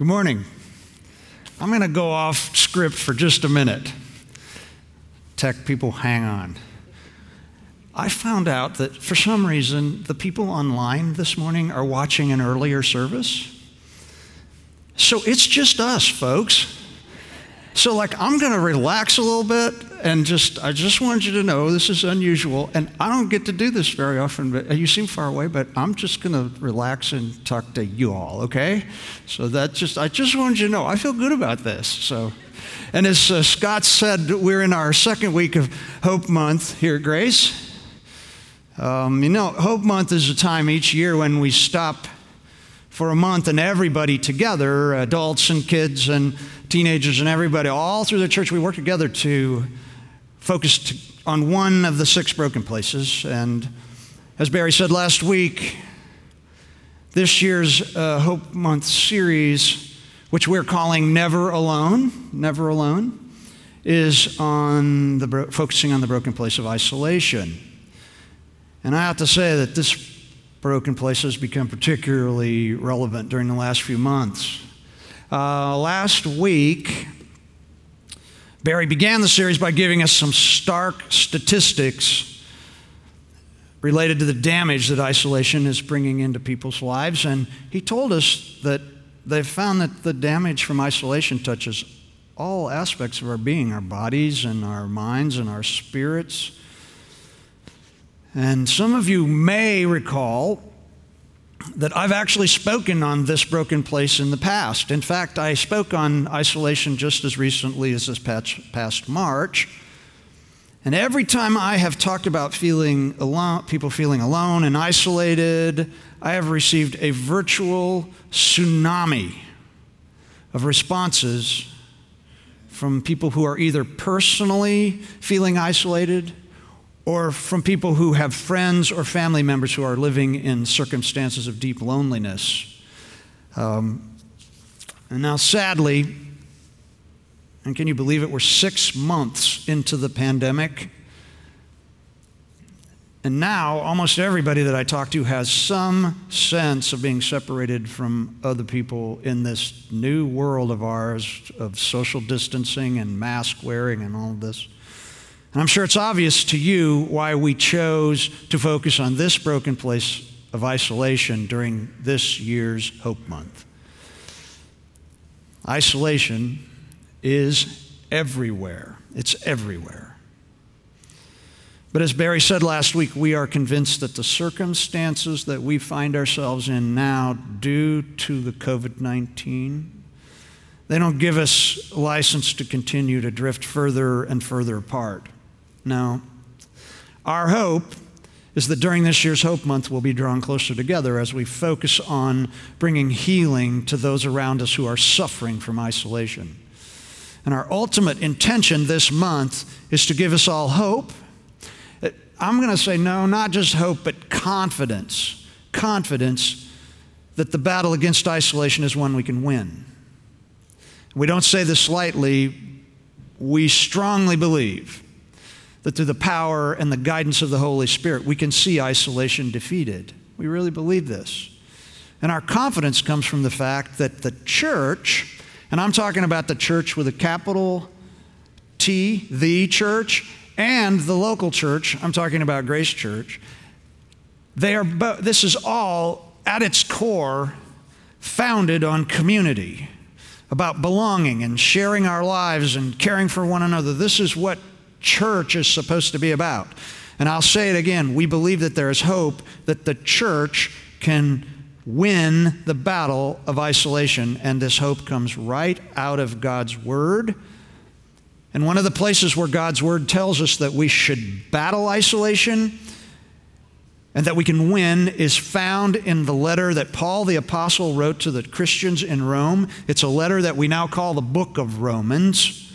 Good morning. I'm going to go off script for just a minute. Tech people, hang on. I found out that for some reason, the people online this morning are watching an earlier service. So it's just us, folks. So, like, I'm going to relax a little bit and just, I just wanted you to know this is unusual. And I don't get to do this very often, but you seem far away, but I'm just going to relax and talk to you all, okay? So, that just, I just wanted you to know, I feel good about this. So, and as uh, Scott said, we're in our second week of Hope Month here at Grace. Um, you know, Hope Month is a time each year when we stop for a month and everybody together, adults and kids and teenagers and everybody, all through the church, we work together to focus on one of the six broken places. And as Barry said last week, this year's uh, Hope Month series, which we're calling Never Alone, Never Alone, is on the bro- focusing on the broken place of isolation. And I have to say that this broken place has become particularly relevant during the last few months. Uh, last week, Barry began the series by giving us some stark statistics related to the damage that isolation is bringing into people's lives. And he told us that they've found that the damage from isolation touches all aspects of our being our bodies and our minds and our spirits. And some of you may recall that I've actually spoken on this broken place in the past. In fact, I spoke on isolation just as recently as this past March. And every time I have talked about feeling alone, people feeling alone and isolated, I have received a virtual tsunami of responses from people who are either personally feeling isolated or from people who have friends or family members who are living in circumstances of deep loneliness. Um, and now, sadly, and can you believe it? We're six months into the pandemic. And now, almost everybody that I talk to has some sense of being separated from other people in this new world of ours of social distancing and mask wearing and all of this. And I'm sure it's obvious to you why we chose to focus on this broken place of isolation during this year's Hope Month. Isolation is everywhere, it's everywhere. But as Barry said last week, we are convinced that the circumstances that we find ourselves in now, due to the COVID 19, they don't give us license to continue to drift further and further apart. No. Our hope is that during this year's Hope Month, we'll be drawn closer together as we focus on bringing healing to those around us who are suffering from isolation. And our ultimate intention this month is to give us all hope. I'm going to say no, not just hope, but confidence. Confidence that the battle against isolation is one we can win. We don't say this lightly, we strongly believe that through the power and the guidance of the Holy Spirit, we can see isolation defeated. We really believe this. And our confidence comes from the fact that the church, and I'm talking about the church with a capital T, the church, and the local church, I'm talking about Grace Church, they are bo- this is all at its core founded on community, about belonging and sharing our lives and caring for one another. This is what church is supposed to be about. And I'll say it again we believe that there is hope that the church can win the battle of isolation, and this hope comes right out of God's Word. And one of the places where God's Word tells us that we should battle isolation and that we can win is found in the letter that Paul the Apostle wrote to the Christians in Rome. It's a letter that we now call the book of Romans.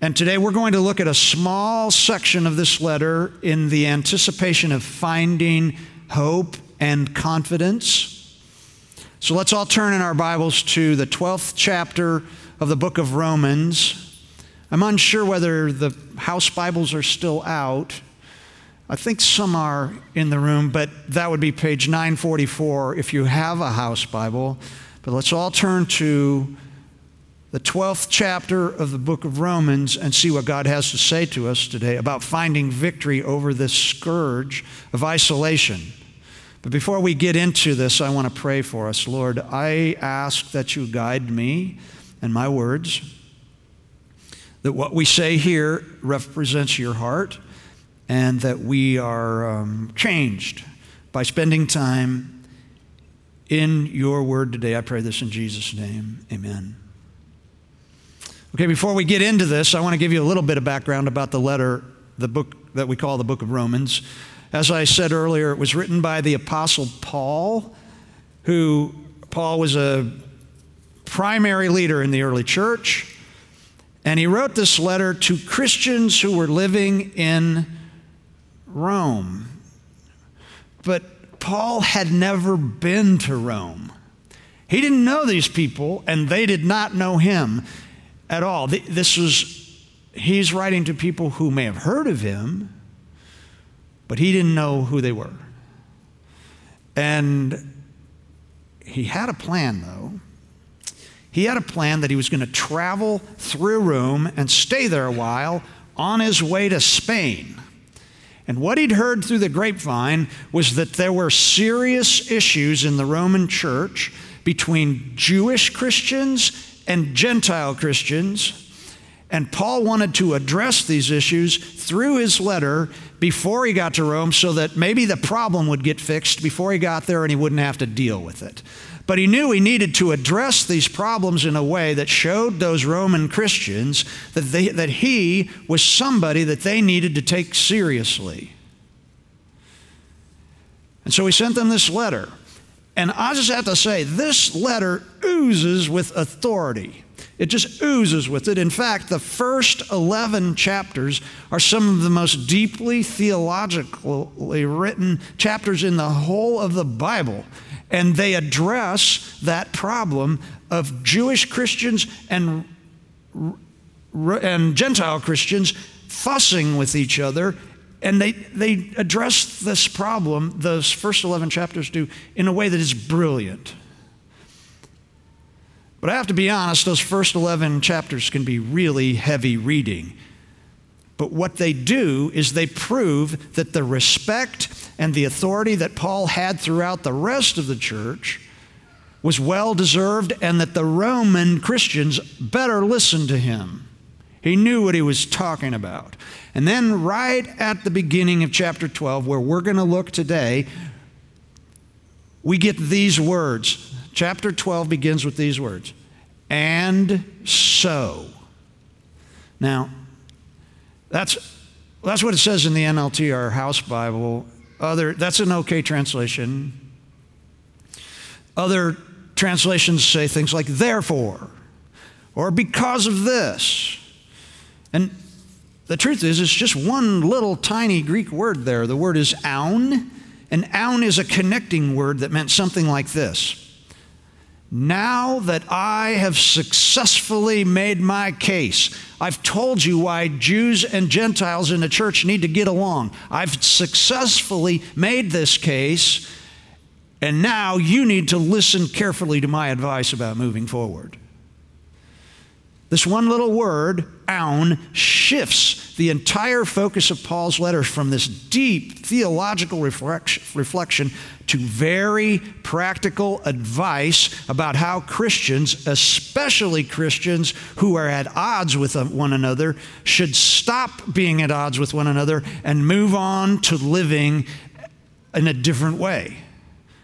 And today we're going to look at a small section of this letter in the anticipation of finding hope and confidence. So let's all turn in our Bibles to the 12th chapter of the book of Romans. I'm unsure whether the house Bibles are still out. I think some are in the room, but that would be page 944 if you have a house Bible. But let's all turn to the 12th chapter of the book of Romans and see what God has to say to us today about finding victory over this scourge of isolation. But before we get into this, I want to pray for us. Lord, I ask that you guide me and my words, that what we say here represents your heart, and that we are um, changed by spending time in your word today. I pray this in Jesus' name. Amen. Okay, before we get into this, I want to give you a little bit of background about the letter, the book that we call the book of Romans. As I said earlier, it was written by the Apostle Paul, who Paul was a primary leader in the early church. And he wrote this letter to Christians who were living in Rome. But Paul had never been to Rome. He didn't know these people, and they did not know him at all. This was, he's writing to people who may have heard of him, but he didn't know who they were. And he had a plan, though. He had a plan that he was going to travel through Rome and stay there a while on his way to Spain. And what he'd heard through the grapevine was that there were serious issues in the Roman church between Jewish Christians and Gentile Christians. And Paul wanted to address these issues through his letter before he got to Rome so that maybe the problem would get fixed before he got there and he wouldn't have to deal with it. But he knew he needed to address these problems in a way that showed those Roman Christians that, they, that he was somebody that they needed to take seriously. And so he sent them this letter. And I just have to say, this letter oozes with authority. It just oozes with it. In fact, the first 11 chapters are some of the most deeply theologically written chapters in the whole of the Bible. And they address that problem of Jewish Christians and, and Gentile Christians fussing with each other and they, they address this problem, those first 11 chapters do, in a way that is brilliant. But I have to be honest, those first 11 chapters can be really heavy reading. But what they do is they prove that the respect and the authority that Paul had throughout the rest of the church was well deserved and that the Roman Christians better listen to him. He knew what he was talking about. And then, right at the beginning of chapter 12, where we're going to look today, we get these words. Chapter 12 begins with these words and so. Now, that's, that's what it says in the NLT, our house Bible. Other, that's an okay translation. Other translations say things like therefore or because of this. And the truth is, it's just one little tiny Greek word there. The word is oun, and oun is a connecting word that meant something like this. Now that I have successfully made my case, I've told you why Jews and Gentiles in the church need to get along. I've successfully made this case, and now you need to listen carefully to my advice about moving forward. This one little word, oun, shifts the entire focus of Paul's letters from this deep theological reflection to very practical advice about how Christians, especially Christians who are at odds with one another, should stop being at odds with one another and move on to living in a different way.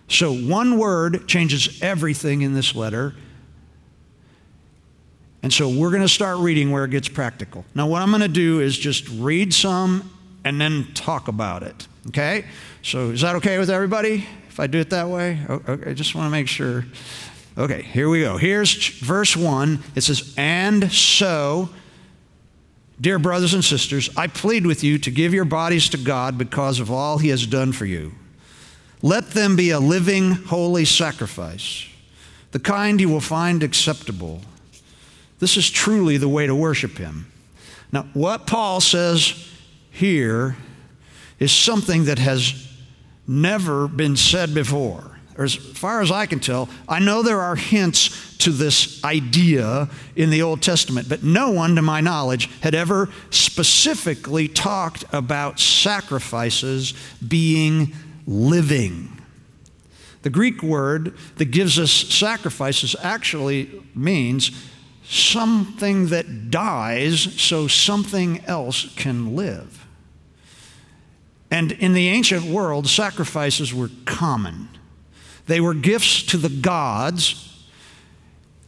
So, one word changes everything in this letter and so we're going to start reading where it gets practical. Now, what I'm going to do is just read some and then talk about it. Okay? So is that okay with everybody if I do it that way? Okay, I just want to make sure. Okay, here we go. Here's verse 1. It says, And so, dear brothers and sisters, I plead with you to give your bodies to God because of all he has done for you. Let them be a living, holy sacrifice, the kind you will find acceptable. This is truly the way to worship Him. Now, what Paul says here is something that has never been said before. or as far as I can tell, I know there are hints to this idea in the Old Testament, but no one, to my knowledge, had ever specifically talked about sacrifices being living. The Greek word that gives us sacrifices actually means something that dies so something else can live. And in the ancient world, sacrifices were common. They were gifts to the gods.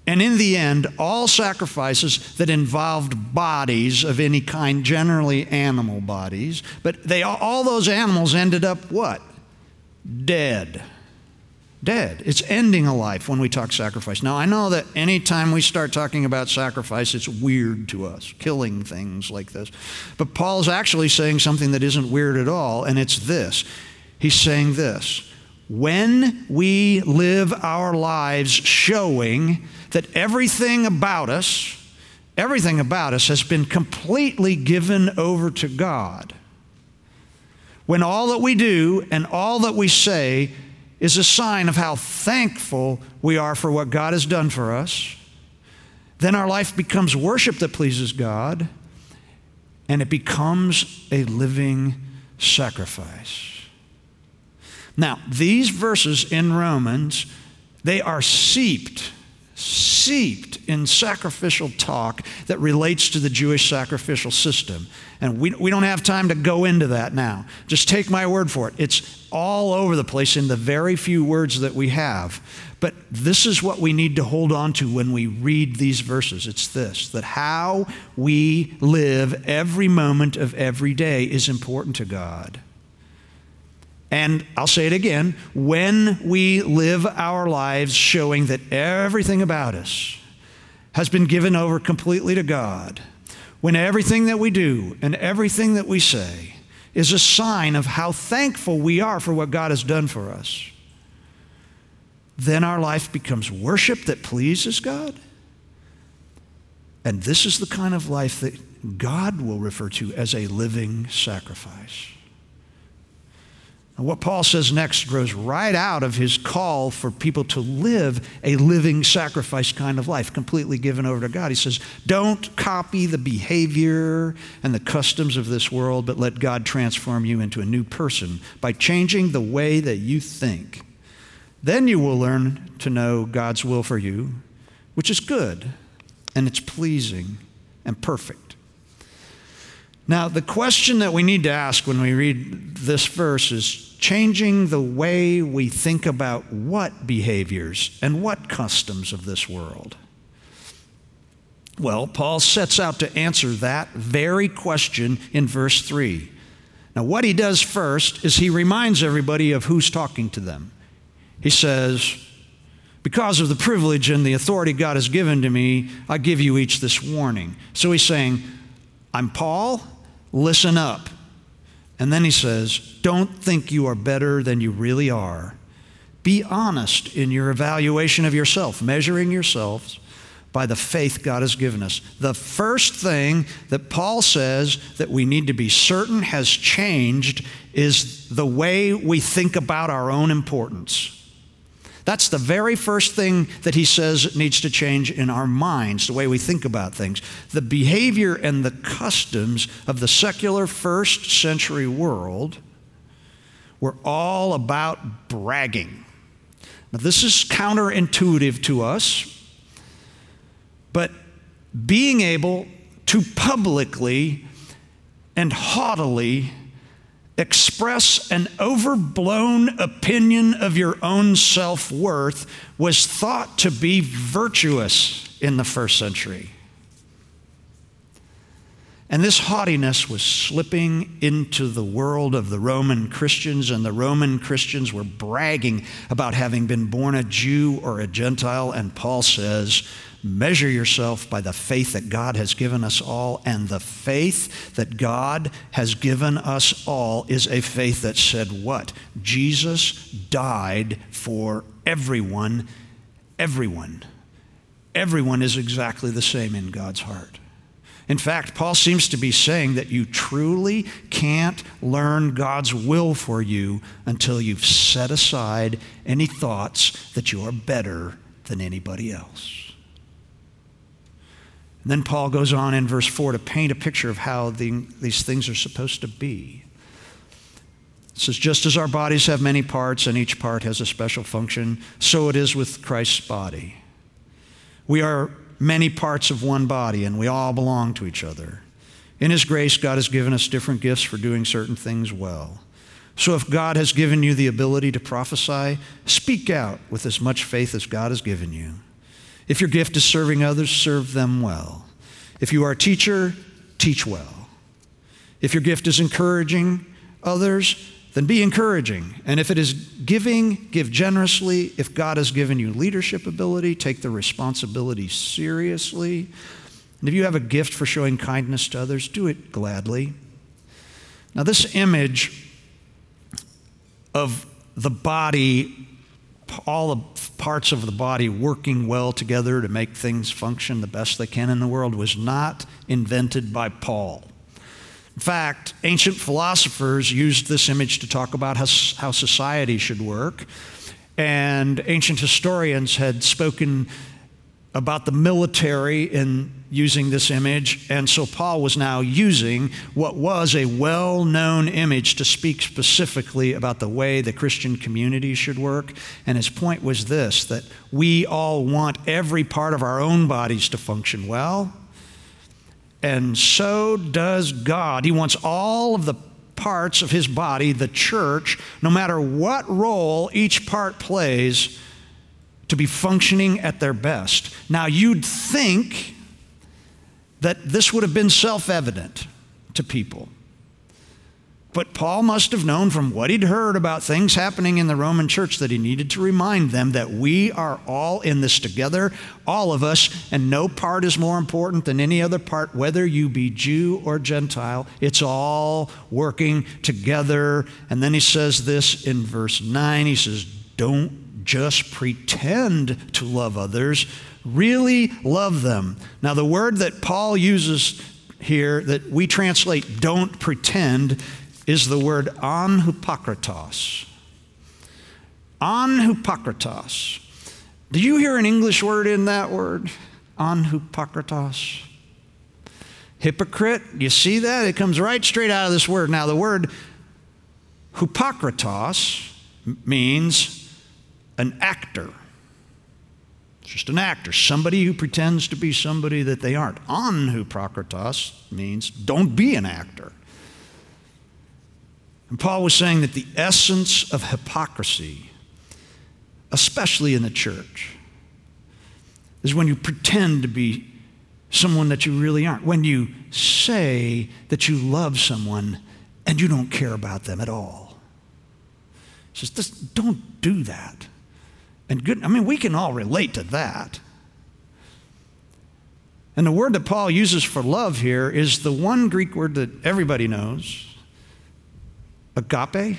And in the end, all sacrifices that involved bodies of any kind, generally animal bodies, but they, all those animals ended up what? Dead dead. It's ending a life when we talk sacrifice. Now, I know that anytime we start talking about sacrifice, it's weird to us, killing things like this. But Paul's actually saying something that isn't weird at all, and it's this. He's saying this when we live our lives showing that everything about us, everything about us has been completely given over to God. When all that we do and all that we say is a sign of how thankful we are for what God has done for us. Then our life becomes worship that pleases God, and it becomes a living sacrifice. Now, these verses in Romans, they are seeped, seeped in sacrificial talk that relates to the Jewish sacrificial system. And we, we don't have time to go into that now. Just take my word for it. It's all over the place in the very few words that we have. But this is what we need to hold on to when we read these verses. It's this that how we live every moment of every day is important to God. And I'll say it again when we live our lives showing that everything about us has been given over completely to God when everything that we do and everything that we say is a sign of how thankful we are for what God has done for us, then our life becomes worship that pleases God. And this is the kind of life that God will refer to as a living sacrifice. And what Paul says next grows right out of his call for people to live a living sacrifice kind of life, completely given over to God. He says, Don't copy the behavior and the customs of this world, but let God transform you into a new person by changing the way that you think. Then you will learn to know God's will for you, which is good and it's pleasing and perfect. Now, the question that we need to ask when we read this verse is changing the way we think about what behaviors and what customs of this world? Well, Paul sets out to answer that very question in verse 3. Now, what he does first is he reminds everybody of who's talking to them. He says, Because of the privilege and the authority God has given to me, I give you each this warning. So he's saying, I'm Paul, listen up. And then he says, Don't think you are better than you really are. Be honest in your evaluation of yourself, measuring yourselves by the faith God has given us. The first thing that Paul says that we need to be certain has changed is the way we think about our own importance. That's the very first thing that he says needs to change in our minds, the way we think about things. The behavior and the customs of the secular first century world were all about bragging. Now, this is counterintuitive to us, but being able to publicly and haughtily express an overblown opinion of your own self worth was thought to be virtuous in the first century. And this haughtiness was slipping into the world of the Roman Christians, and the Roman Christians were bragging about having been born a Jew or a Gentile. And Paul says, Measure yourself by the faith that God has given us all, and the faith that God has given us all is a faith that said, What? Jesus died for everyone. Everyone. Everyone is exactly the same in God's heart. In fact, Paul seems to be saying that you truly can't learn God's will for you until you've set aside any thoughts that you are better than anybody else. Then Paul goes on in verse 4 to paint a picture of how the, these things are supposed to be. It says, just as our bodies have many parts and each part has a special function, so it is with Christ's body. We are many parts of one body, and we all belong to each other. In His grace, God has given us different gifts for doing certain things well. So if God has given you the ability to prophesy, speak out with as much faith as God has given you. If your gift is serving others, serve them well. If you are a teacher, teach well. If your gift is encouraging others, then be encouraging. And if it is giving, give generously. If God has given you leadership ability, take the responsibility seriously. And if you have a gift for showing kindness to others, do it gladly. Now, this image of the body, all the parts of the body working well together to make things function the best they can in the world, was not invented by Paul. In fact, ancient philosophers used this image to talk about how, how society should work. And ancient historians had spoken about the military in using this image. And so Paul was now using what was a well known image to speak specifically about the way the Christian community should work. And his point was this that we all want every part of our own bodies to function well and so does God. He wants all of the parts of his body, the church, no matter what role each part plays, to be functioning at their best. Now, you'd think that this would have been self evident to people. But Paul must have known from what he'd heard about things happening in the Roman church that he needed to remind them that we are all in this together, all of us, and no part is more important than any other part, whether you be Jew or Gentile. It's all working together. And then he says this in verse 9 he says, Don't just pretend to love others, really love them. Now, the word that Paul uses here that we translate don't pretend is the word anhypokritos. Anhypokritos. Do you hear an English word in that word? Anhypokritos. Hypocrite, you see that? It comes right straight out of this word. Now, the word hypokritos means an actor. Just an actor, somebody who pretends to be somebody that they aren't. On Anhypokritos means don't be an actor. And Paul was saying that the essence of hypocrisy, especially in the church, is when you pretend to be someone that you really aren't. When you say that you love someone and you don't care about them at all. He says, don't do that. And good, I mean, we can all relate to that. And the word that Paul uses for love here is the one Greek word that everybody knows Agape.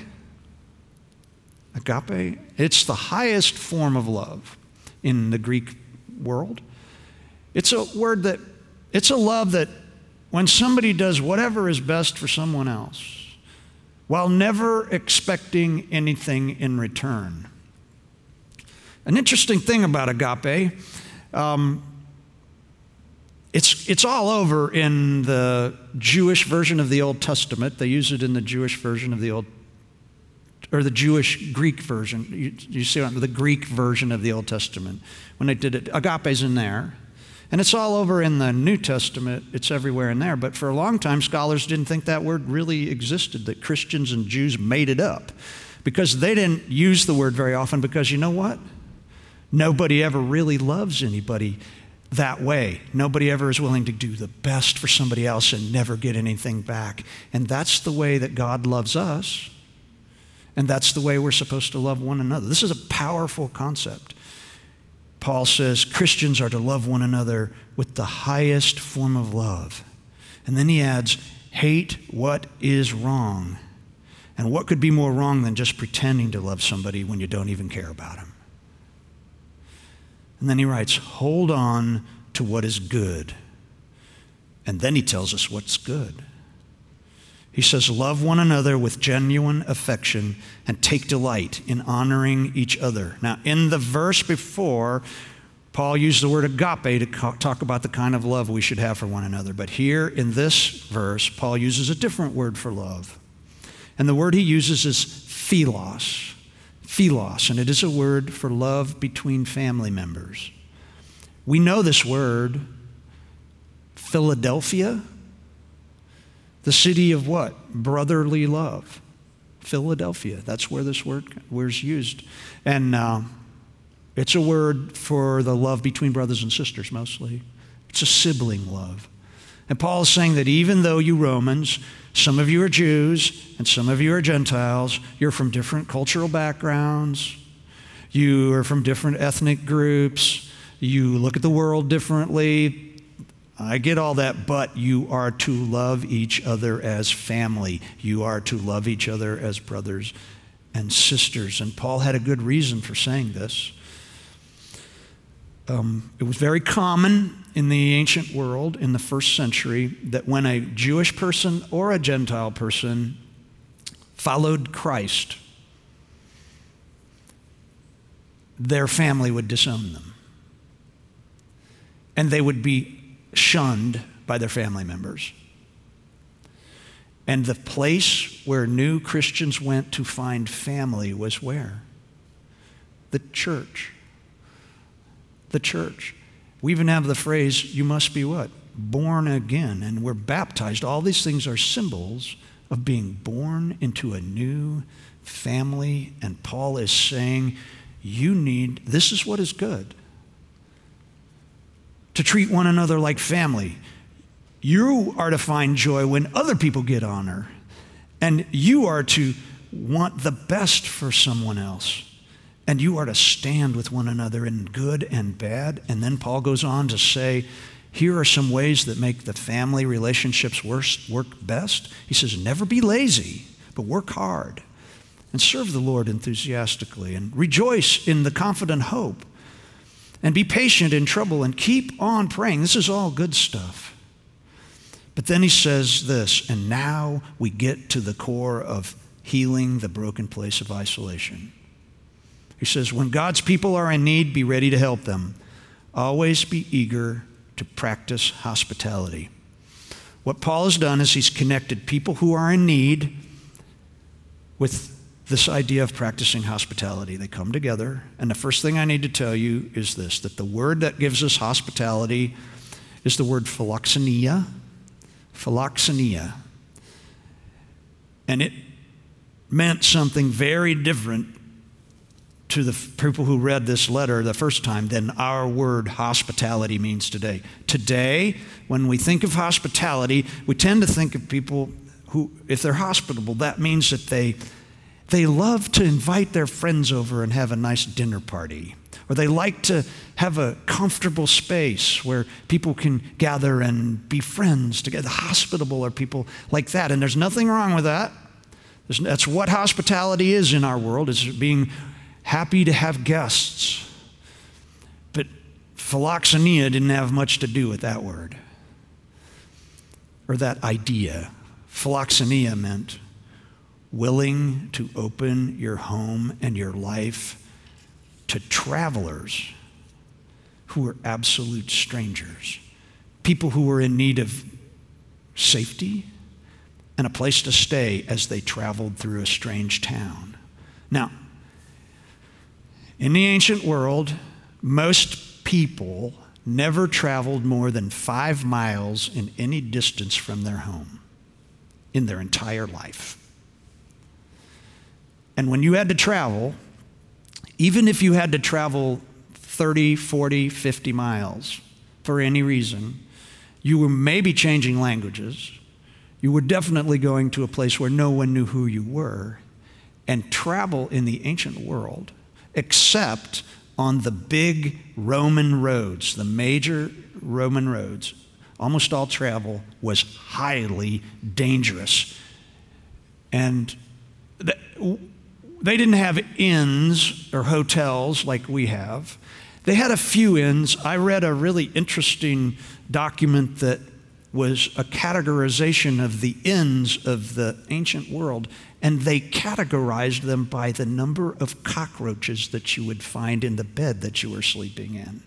Agape. It's the highest form of love in the Greek world. It's a word that, it's a love that when somebody does whatever is best for someone else, while never expecting anything in return. An interesting thing about agape, um, it's, it's all over in the Jewish version of the Old Testament. They use it in the Jewish version of the Old, or the Jewish Greek version. You, you see what, the Greek version of the Old Testament. When they did it, agape's in there. And it's all over in the New Testament, it's everywhere in there. But for a long time, scholars didn't think that word really existed, that Christians and Jews made it up. Because they didn't use the word very often, because you know what? Nobody ever really loves anybody that way. Nobody ever is willing to do the best for somebody else and never get anything back. And that's the way that God loves us. And that's the way we're supposed to love one another. This is a powerful concept. Paul says Christians are to love one another with the highest form of love. And then he adds, hate what is wrong. And what could be more wrong than just pretending to love somebody when you don't even care about them? And then he writes, Hold on to what is good And then he tells us what's good. He says, Love one another with genuine affection and take delight in honoring each other. Now, in the verse before, Paul used the word agape to talk about the kind of love we should have for one another. But here in this verse, Paul uses a different word for love. And the word he uses is philos. Philos, and it is a word for love between family members. We know this word, Philadelphia, the city of what? Brotherly love. Philadelphia. That's where this word was used. And uh, it's a word for the love between brothers and sisters mostly. It's a sibling love. And Paul is saying that even though you Romans, some of you are Jews and some of you are Gentiles, you're from different cultural backgrounds, you are from different ethnic groups, you look at the world differently, I get all that, but you are to love each other as family. You are to love each other as brothers and sisters. And Paul had a good reason for saying this. Um, it was very common in the ancient world in the first century that when a Jewish person or a Gentile person followed Christ, their family would disown them. And they would be shunned by their family members. And the place where new Christians went to find family was where? The church. The church. We even have the phrase, you must be what? Born again. And we're baptized. All these things are symbols of being born into a new family. And Paul is saying, you need, this is what is good to treat one another like family. You are to find joy when other people get honor. And you are to want the best for someone else. And you are to stand with one another in good and bad. And then Paul goes on to say, here are some ways that make the family relationships work best. He says, never be lazy, but work hard and serve the Lord enthusiastically and rejoice in the confident hope and be patient in trouble and keep on praying. This is all good stuff. But then he says this, and now we get to the core of healing the broken place of isolation. He says, When God's people are in need, be ready to help them. Always be eager to practice hospitality. What Paul has done is he's connected people who are in need with this idea of practicing hospitality. They come together, and the first thing I need to tell you is this that the word that gives us hospitality is the word philoxenia. Philoxenia. And it meant something very different to the people who read this letter the first time than our word hospitality means today. Today, when we think of hospitality, we tend to think of people who, if they're hospitable, that means that they they love to invite their friends over and have a nice dinner party. Or they like to have a comfortable space where people can gather and be friends together. Hospitable are people like that. And there's nothing wrong with that. that's what hospitality is in our world, is being happy to have guests. But philoxenia didn't have much to do with that word or that idea. Philoxenia meant willing to open your home and your life to travelers who were absolute strangers, people who were in need of safety and a place to stay as they traveled through a strange town. Now, in the ancient world, most people never traveled more than five miles in any distance from their home in their entire life. And when you had to travel, even if you had to travel 30, 40, 50 miles for any reason, you were maybe changing languages. You were definitely going to a place where no one knew who you were. And travel in the ancient world, except on the big Roman roads, the major Roman roads, almost all travel was highly dangerous. And they didn't have inns or hotels like we have. They had a few inns. I read a really interesting document that was a categorization of the ends of the ancient world, and they categorized them by the number of cockroaches that you would find in the bed that you were sleeping in.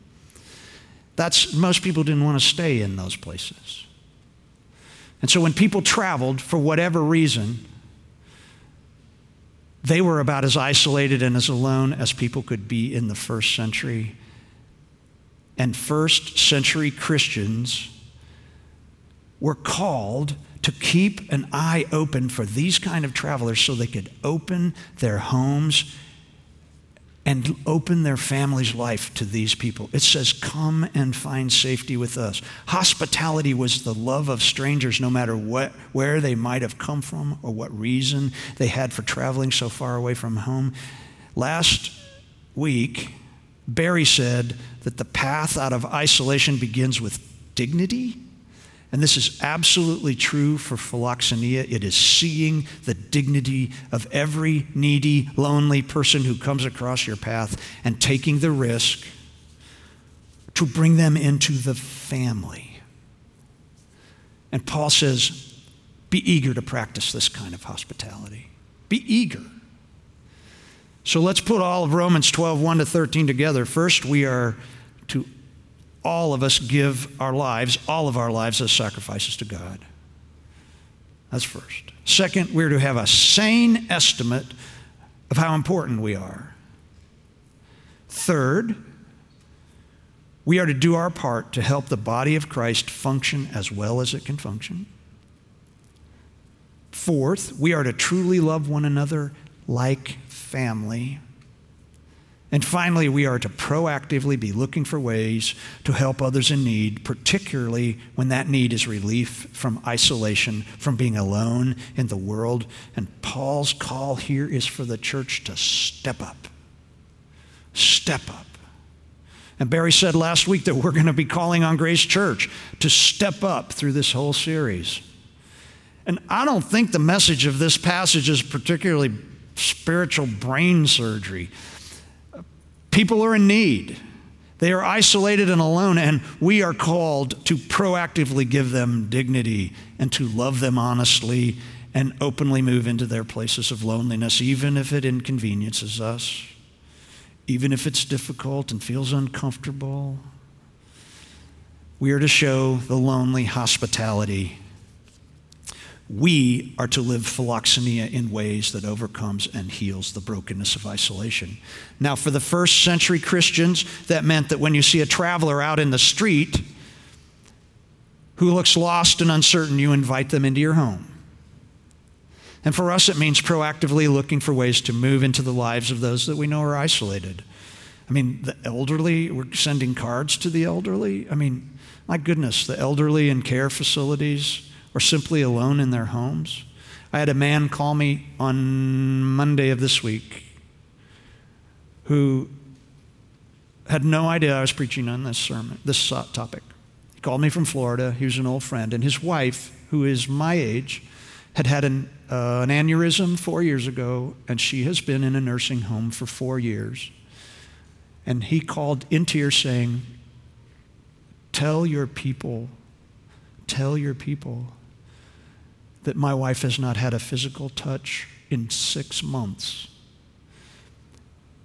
That's most people didn't want to stay in those places. And so when people traveled for whatever reason, they were about as isolated and as alone as people could be in the first century. And first century Christians were called to keep an eye open for these kind of travelers so they could open their homes and open their family's life to these people. It says, Come and find safety with us. Hospitality was the love of strangers, no matter what, where they might have come from or what reason they had for traveling so far away from home. Last week, Barry said that the path out of isolation begins with dignity and this is absolutely true for philoxenia. It is seeing the dignity of every needy, lonely person who comes across your path and taking the risk to bring them into the family. And Paul says, be eager to practice this kind of hospitality. Be eager. So let's put all of Romans 12, 1 to 13 together. First, we are to all of us give our lives, all of our lives, as sacrifices to God. That's first. Second, we're to have a sane estimate of how important we are. Third, we are to do our part to help the body of Christ function as well as it can function. Fourth, we are to truly love one another like family. And finally, we are to proactively be looking for ways to help others in need, particularly when that need is relief from isolation, from being alone in the world. And Paul's call here is for the church to step up. Step up. And Barry said last week that we're going to be calling on Grace Church to step up through this whole series. And I don't think the message of this passage is particularly spiritual brain surgery. People are in need. They are isolated and alone, and we are called to proactively give them dignity and to love them honestly and openly move into their places of loneliness, even if it inconveniences us, even if it's difficult and feels uncomfortable. We are to show the lonely hospitality we are to live philoxenia in ways that overcomes and heals the brokenness of isolation. Now, for the first century Christians, that meant that when you see a traveler out in the street who looks lost and uncertain, you invite them into your home. And for us, it means proactively looking for ways to move into the lives of those that we know are isolated. I mean, the elderly, we're sending cards to the elderly. I mean, my goodness, the elderly in care facilities or simply alone in their homes. I had a man call me on Monday of this week who had no idea I was preaching on this sermon, this topic. He called me from Florida. He was an old friend, and his wife, who is my age, had had an, uh, an aneurysm four years ago, and she has been in a nursing home for four years. And he called in tears saying, Tell your people, tell your people that my wife has not had a physical touch in six months.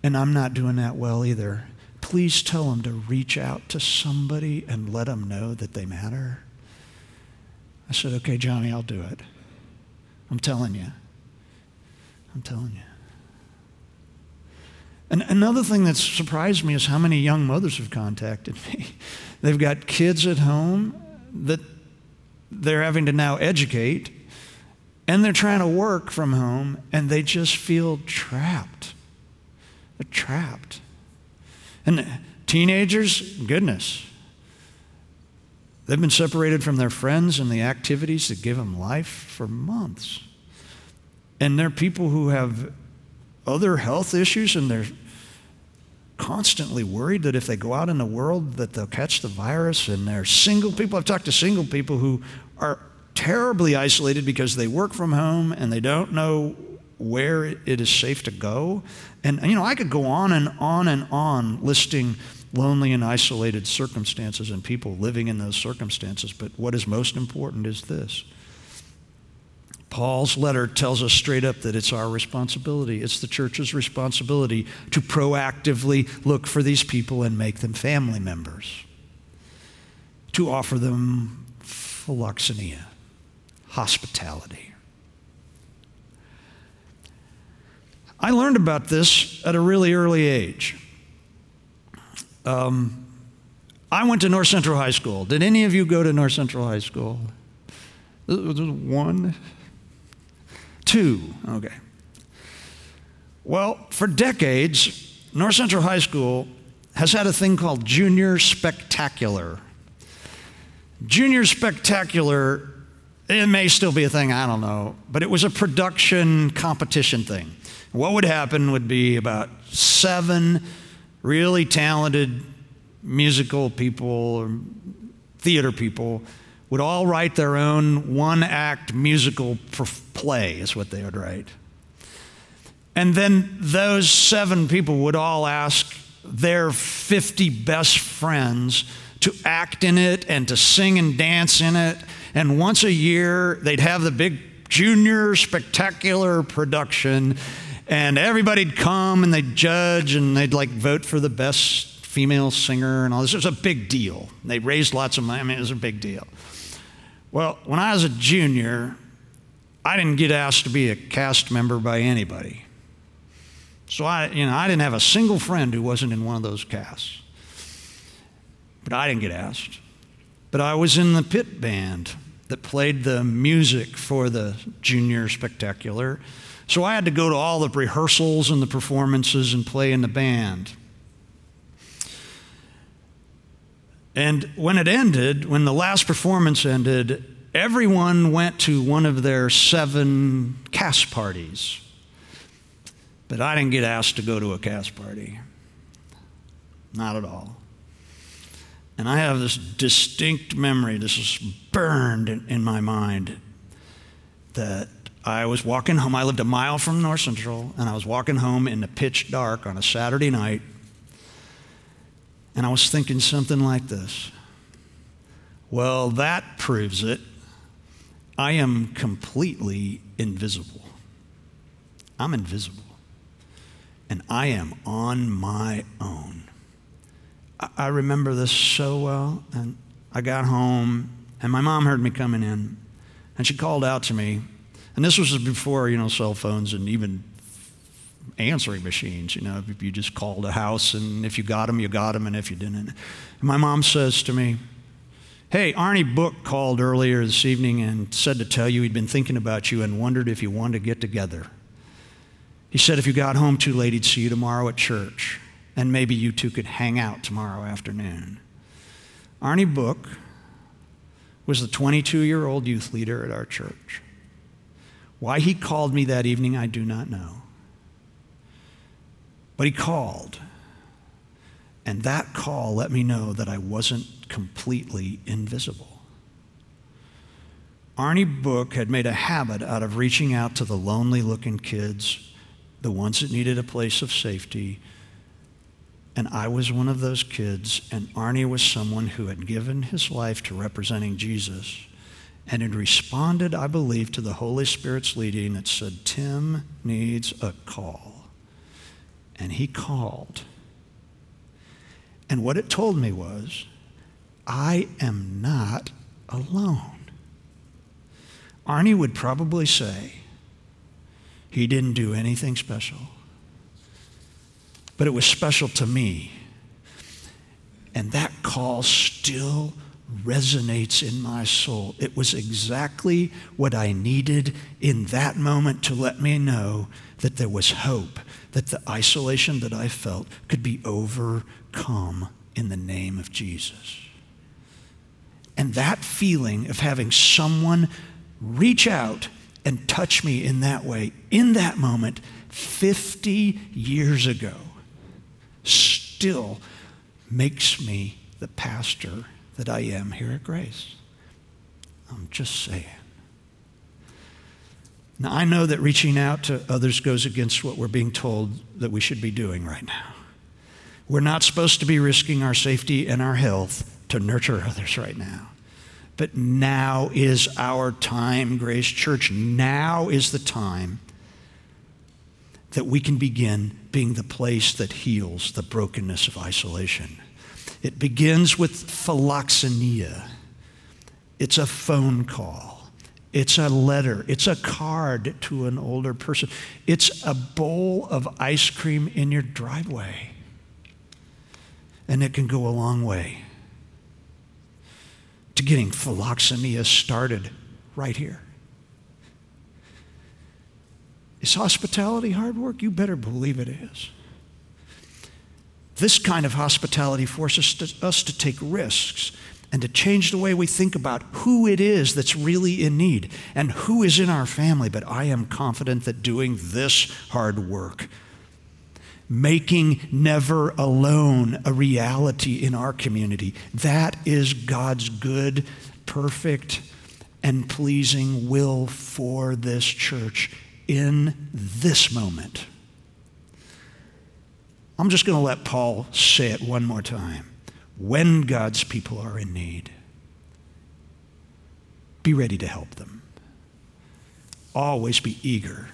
And I'm not doing that well either. Please tell them to reach out to somebody and let them know that they matter. I said, okay, Johnny, I'll do it. I'm telling you. I'm telling you. And another thing that surprised me is how many young mothers have contacted me. They've got kids at home that they're having to now educate and they're trying to work from home and they just feel trapped. They're trapped. And teenagers, goodness, they've been separated from their friends and the activities that give them life for months. And they're people who have other health issues and they're constantly worried that if they go out in the world that they'll catch the virus and they're single people i've talked to single people who are terribly isolated because they work from home and they don't know where it is safe to go. And, you know, I could go on and on and on listing lonely and isolated circumstances and people living in those circumstances. But what is most important is this Paul's letter tells us straight up that it's our responsibility. It's the church's responsibility to proactively look for these people and make them family members, to offer them philoxenia, hospitality. I learned about this at a really early age. Um, I went to North Central High School. Did any of you go to North Central High School? One? Two. Okay. Well, for decades, North Central High School has had a thing called Junior Spectacular. Junior Spectacular, it may still be a thing, I don't know, but it was a production competition thing. What would happen would be about seven really talented musical people, or theater people, would all write their own one act musical play, is what they would write. And then those seven people would all ask their 50 best friends to act in it and to sing and dance in it. And once a year, they'd have the big junior spectacular production and everybody'd come and they'd judge and they'd like vote for the best female singer and all this. It was a big deal. They raised lots of money. I mean, it was a big deal. Well, when I was a junior, I didn't get asked to be a cast member by anybody. So I, you know, I didn't have a single friend who wasn't in one of those casts. But I didn't get asked. But I was in the pit band that played the music for the junior spectacular. So I had to go to all the rehearsals and the performances and play in the band. And when it ended, when the last performance ended, everyone went to one of their seven cast parties. But I didn't get asked to go to a cast party. Not at all. And I have this distinct memory, this is burned in, in my mind, that I was walking home. I lived a mile from North Central, and I was walking home in the pitch dark on a Saturday night. And I was thinking something like this Well, that proves it. I am completely invisible. I'm invisible. And I am on my own. I remember this so well. And I got home, and my mom heard me coming in, and she called out to me and this was before, you know, cell phones and even answering machines. You know, if you just called a house and if you got them, you got them, and if you didn't. And my mom says to me, Hey, Arnie Book called earlier this evening and said to tell you he'd been thinking about you and wondered if you wanted to get together. He said if you got home too late, he'd see you tomorrow at church, and maybe you two could hang out tomorrow afternoon. Arnie Book was the 22 year old youth leader at our church. Why he called me that evening, I do not know. But he called. And that call let me know that I wasn't completely invisible. Arnie Book had made a habit out of reaching out to the lonely looking kids, the ones that needed a place of safety. And I was one of those kids, and Arnie was someone who had given his life to representing Jesus and had responded, I believe, to the Holy Spirit's leading that said, Tim needs a call. And he called. And what it told me was, I am not alone. Arnie would probably say he didn't do anything special, but it was special to me. And that call still resonates in my soul. It was exactly what I needed in that moment to let me know that there was hope, that the isolation that I felt could be overcome in the name of Jesus. And that feeling of having someone reach out and touch me in that way, in that moment, 50 years ago, still makes me the pastor that I am here at Grace. I'm just saying. Now, I know that reaching out to others goes against what we're being told that we should be doing right now. We're not supposed to be risking our safety and our health to nurture others right now. But now is our time, Grace Church. Now is the time that we can begin being the place that heals the brokenness of isolation. It begins with philoxenia. It's a phone call. It's a letter. It's a card to an older person. It's a bowl of ice cream in your driveway. And it can go a long way to getting philoxenia started right here. Is hospitality hard work? You better believe it is. This kind of hospitality forces to, us to take risks and to change the way we think about who it is that's really in need and who is in our family. But I am confident that doing this hard work, making never alone a reality in our community, that is God's good, perfect, and pleasing will for this church in this moment. I'm just going to let Paul say it one more time. When God's people are in need, be ready to help them. Always be eager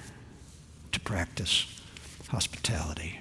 to practice hospitality.